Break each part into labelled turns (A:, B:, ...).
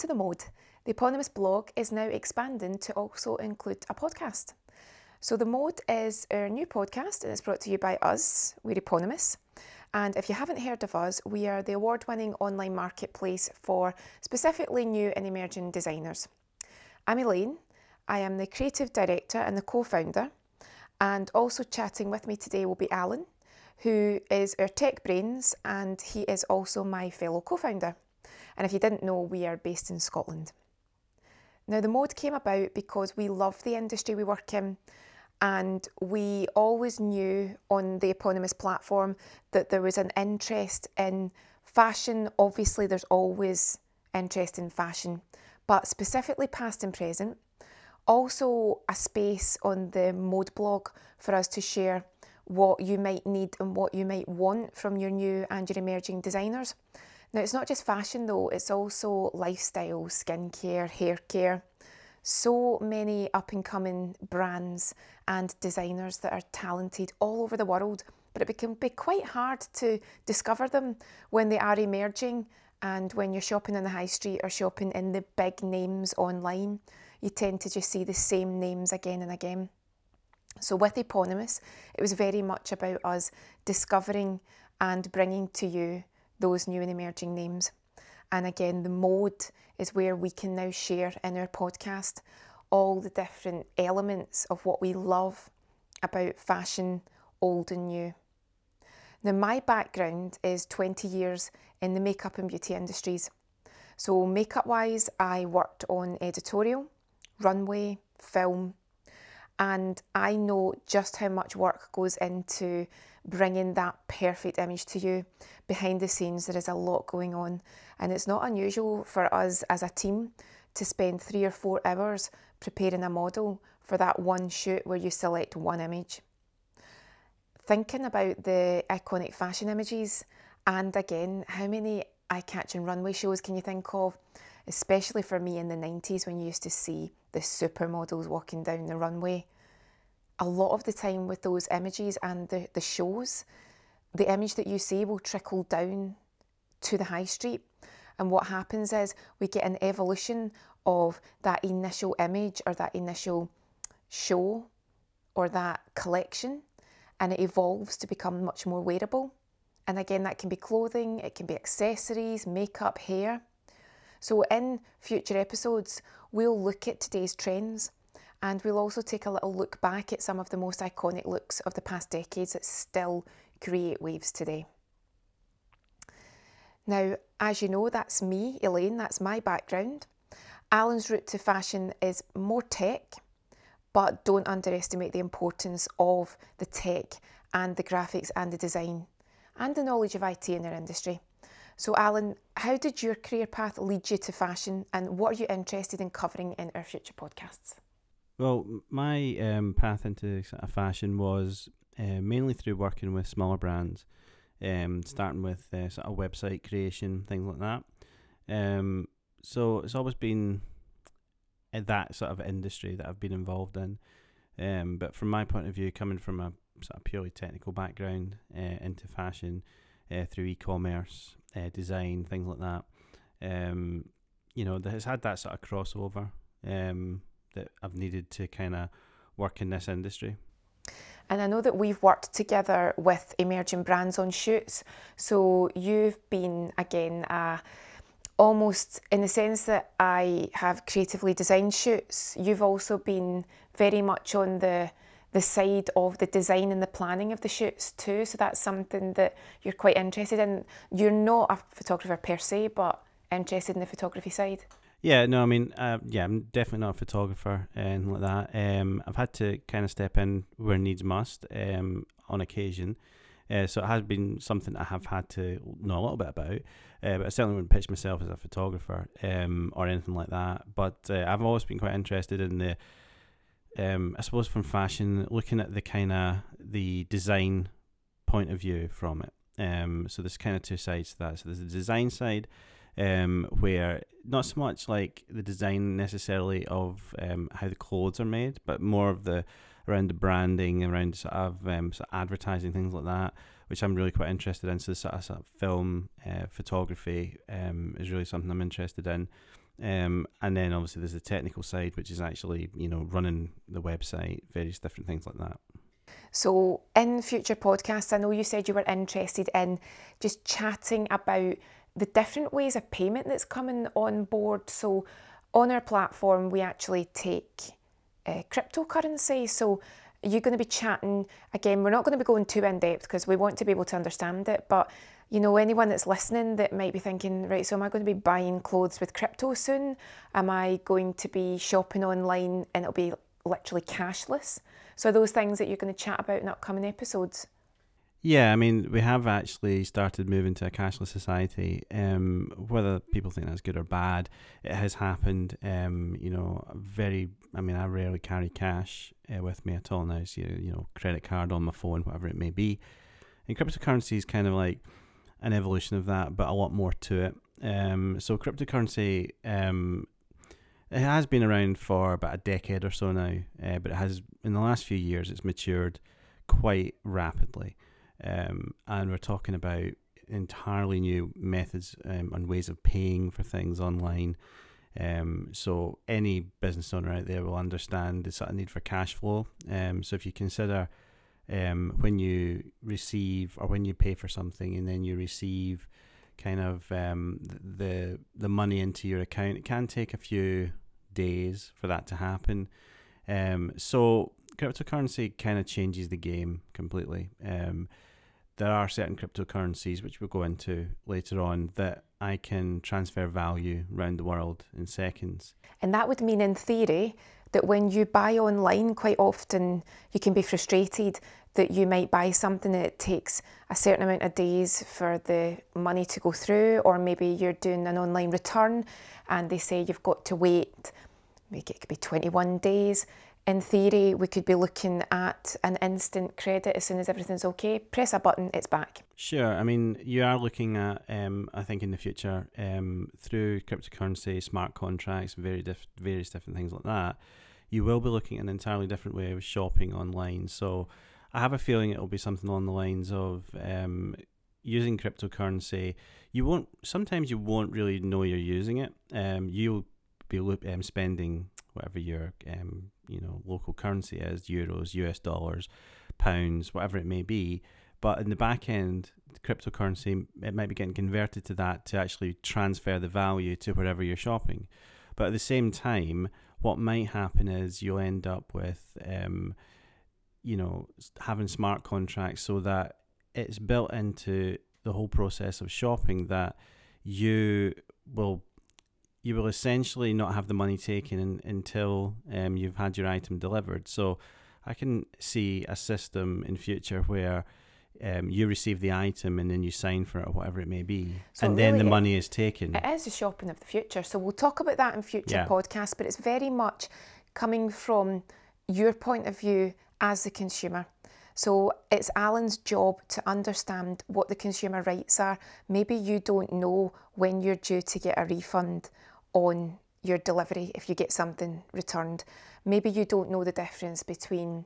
A: To The Mode. The eponymous blog is now expanding to also include a podcast. So, The Mode is our new podcast and it's brought to you by us. We're eponymous. And if you haven't heard of us, we are the award winning online marketplace for specifically new and emerging designers. I'm Elaine. I am the creative director and the co founder. And also chatting with me today will be Alan, who is our tech brains, and he is also my fellow co founder. And if you didn't know, we are based in Scotland. Now, the mode came about because we love the industry we work in, and we always knew on the eponymous platform that there was an interest in fashion. Obviously, there's always interest in fashion, but specifically past and present. Also, a space on the mode blog for us to share what you might need and what you might want from your new and your emerging designers. Now, it's not just fashion though, it's also lifestyle, skincare, hair care. So many up and coming brands and designers that are talented all over the world, but it can be quite hard to discover them when they are emerging and when you're shopping in the high street or shopping in the big names online. You tend to just see the same names again and again. So, with Eponymous, it was very much about us discovering and bringing to you those new and emerging names. And again, the mode is where we can now share in our podcast all the different elements of what we love about fashion, old and new. Now, my background is 20 years in the makeup and beauty industries. So, makeup wise, I worked on editorial, runway, film, and I know just how much work goes into bringing that perfect image to you. Behind the scenes, there is a lot going on, and it's not unusual for us as a team to spend three or four hours preparing a model for that one shoot where you select one image. Thinking about the iconic fashion images, and again, how many eye catching runway shows can you think of? Especially for me in the 90s when you used to see the supermodels walking down the runway a lot of the time with those images and the, the shows, the image that you see will trickle down to the high street. And what happens is we get an evolution of that initial image or that initial show or that collection, and it evolves to become much more wearable. And again, that can be clothing, it can be accessories, makeup, hair. So, in future episodes, we'll look at today's trends and we'll also take a little look back at some of the most iconic looks of the past decades that still create waves today. Now, as you know, that's me, Elaine, that's my background. Alan's route to fashion is more tech, but don't underestimate the importance of the tech and the graphics and the design and the knowledge of IT in our industry. So, Alan, how did your career path lead you to fashion and what are you interested in covering in our future podcasts?
B: Well, my um, path into fashion was uh, mainly through working with smaller brands, um, starting with uh, sort of website creation, things like that. Um, so it's always been that sort of industry that I've been involved in. Um, but from my point of view, coming from a sort of purely technical background uh, into fashion uh, through e-commerce, uh, design, things like that, um, you know, has had that sort of crossover. Um, that I've needed to kind of work in this industry.
A: And I know that we've worked together with emerging brands on shoots. So you've been, again, uh, almost in the sense that I have creatively designed shoots, you've also been very much on the the side of the design and the planning of the shoots too. So that's something that you're quite interested in. You're not a photographer per se, but interested in the photography side.
B: Yeah, no, I mean, uh, yeah, I'm definitely not a photographer and like that. Um, I've had to kind of step in where needs must um, on occasion. Uh, so it has been something I have had to know a little bit about, uh, but I certainly wouldn't pitch myself as a photographer um, or anything like that. But uh, I've always been quite interested in the, um, I suppose, from fashion, looking at the kind of the design point of view from it. Um, so there's kind of two sides to that. So there's the design side, um, where not so much like the design necessarily of um, how the clothes are made, but more of the around the branding, around sort of, um, sort of advertising things like that, which I'm really quite interested in. So, sort of, sort of film uh, photography um, is really something I'm interested in. Um, and then obviously there's the technical side, which is actually you know running the website, various different things like that.
A: So, in future podcasts, I know you said you were interested in just chatting about the different ways of payment that's coming on board. So, on our platform, we actually take uh, cryptocurrency. So, you're going to be chatting again. We're not going to be going too in depth because we want to be able to understand it. But you know, anyone that's listening that might be thinking, right, so am I going to be buying clothes with crypto soon? Am I going to be shopping online and it'll be literally cashless? So, those things that you're going to chat about in upcoming episodes.
B: Yeah, I mean, we have actually started moving to a cashless society. Um, whether people think that's good or bad, it has happened. Um, you know, very. I mean, I rarely carry cash uh, with me at all now. So, you know, credit card on my phone, whatever it may be. And cryptocurrency is kind of like an evolution of that, but a lot more to it. Um, so cryptocurrency, um, it has been around for about a decade or so now, uh, but it has in the last few years it's matured quite rapidly. Um, and we're talking about entirely new methods um, and ways of paying for things online. Um, so any business owner out there will understand the need for cash flow. Um, so if you consider um, when you receive or when you pay for something and then you receive kind of um, the the money into your account, it can take a few days for that to happen. Um, so cryptocurrency kind of changes the game completely. Um, there are certain cryptocurrencies which we'll go into later on that I can transfer value around the world in seconds.
A: And that would mean, in theory, that when you buy online, quite often you can be frustrated that you might buy something that it takes a certain amount of days for the money to go through, or maybe you're doing an online return and they say you've got to wait, maybe it could be 21 days in theory, we could be looking at an instant credit as soon as everything's okay. Press a button, it's back.
B: Sure. I mean, you are looking at, um, I think, in the future, um, through cryptocurrency, smart contracts, very diff- various different things like that, you will be looking at an entirely different way of shopping online. So I have a feeling it will be something along the lines of um, using cryptocurrency. You won't, sometimes you won't really know you're using it. Um, you'll be um, spending whatever your um, you know local currency is euros us dollars pounds whatever it may be. But in the back end cryptocurrency it might be getting converted to that to actually transfer the value to wherever you're shopping. But at the same time what might happen is you'll end up with um, you know having smart contracts so that it's built into the whole process of shopping that you will you will essentially not have the money taken in, until um, you've had your item delivered. So I can see a system in future where um, you receive the item and then you sign for it or whatever it may be, so and then the money is taken.
A: It is the shopping of the future. So we'll talk about that in future yeah. podcasts, but it's very much coming from your point of view as the consumer. So it's Alan's job to understand what the consumer rights are. Maybe you don't know when you're due to get a refund on your delivery if you get something returned. Maybe you don't know the difference between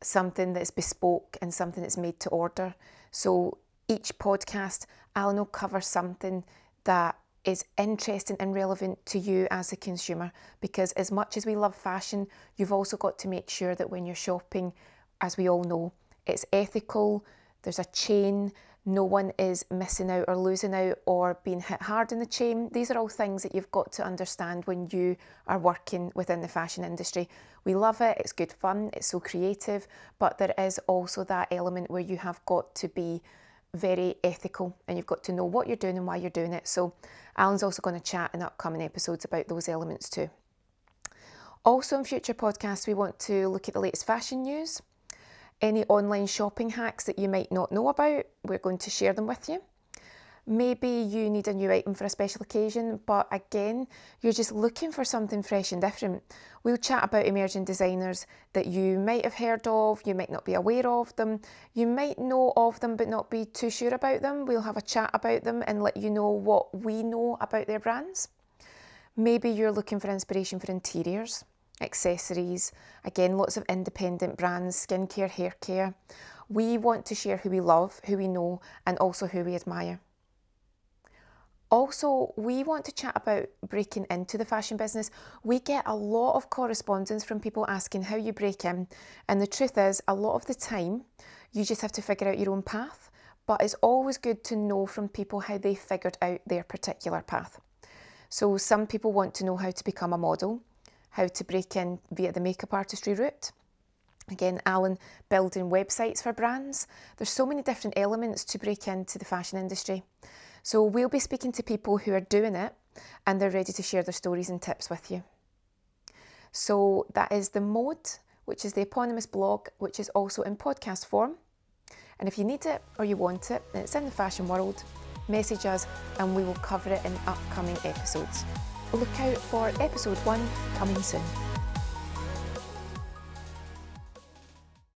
A: something that's bespoke and something that's made to order. So each podcast, Alan will cover something that is interesting and relevant to you as a consumer because as much as we love fashion, you've also got to make sure that when you're shopping, as we all know, it's ethical, there's a chain, no one is missing out or losing out or being hit hard in the chain. These are all things that you've got to understand when you are working within the fashion industry. We love it, it's good fun, it's so creative, but there is also that element where you have got to be very ethical and you've got to know what you're doing and why you're doing it. So, Alan's also going to chat in upcoming episodes about those elements too. Also, in future podcasts, we want to look at the latest fashion news any online shopping hacks that you might not know about, we're going to share them with you. Maybe you need a new item for a special occasion, but again, you're just looking for something fresh and different. We'll chat about emerging designers that you might have heard of, you might not be aware of them, you might know of them but not be too sure about them. We'll have a chat about them and let you know what we know about their brands. Maybe you're looking for inspiration for interiors accessories, again, lots of independent brands, skincare, hair care. We want to share who we love, who we know, and also who we admire. Also, we want to chat about breaking into the fashion business. We get a lot of correspondence from people asking how you break in, and the truth is, a lot of the time, you just have to figure out your own path. But it's always good to know from people how they figured out their particular path. So, some people want to know how to become a model, how to break in via the makeup artistry route. Again, Alan building websites for brands. There's so many different elements to break into the fashion industry. So we'll be speaking to people who are doing it and they're ready to share their stories and tips with you. So that is the mode, which is the eponymous blog, which is also in podcast form. And if you need it or you want it, and it's in the fashion world, message us and we will cover it in upcoming episodes. Look out for episode one coming soon.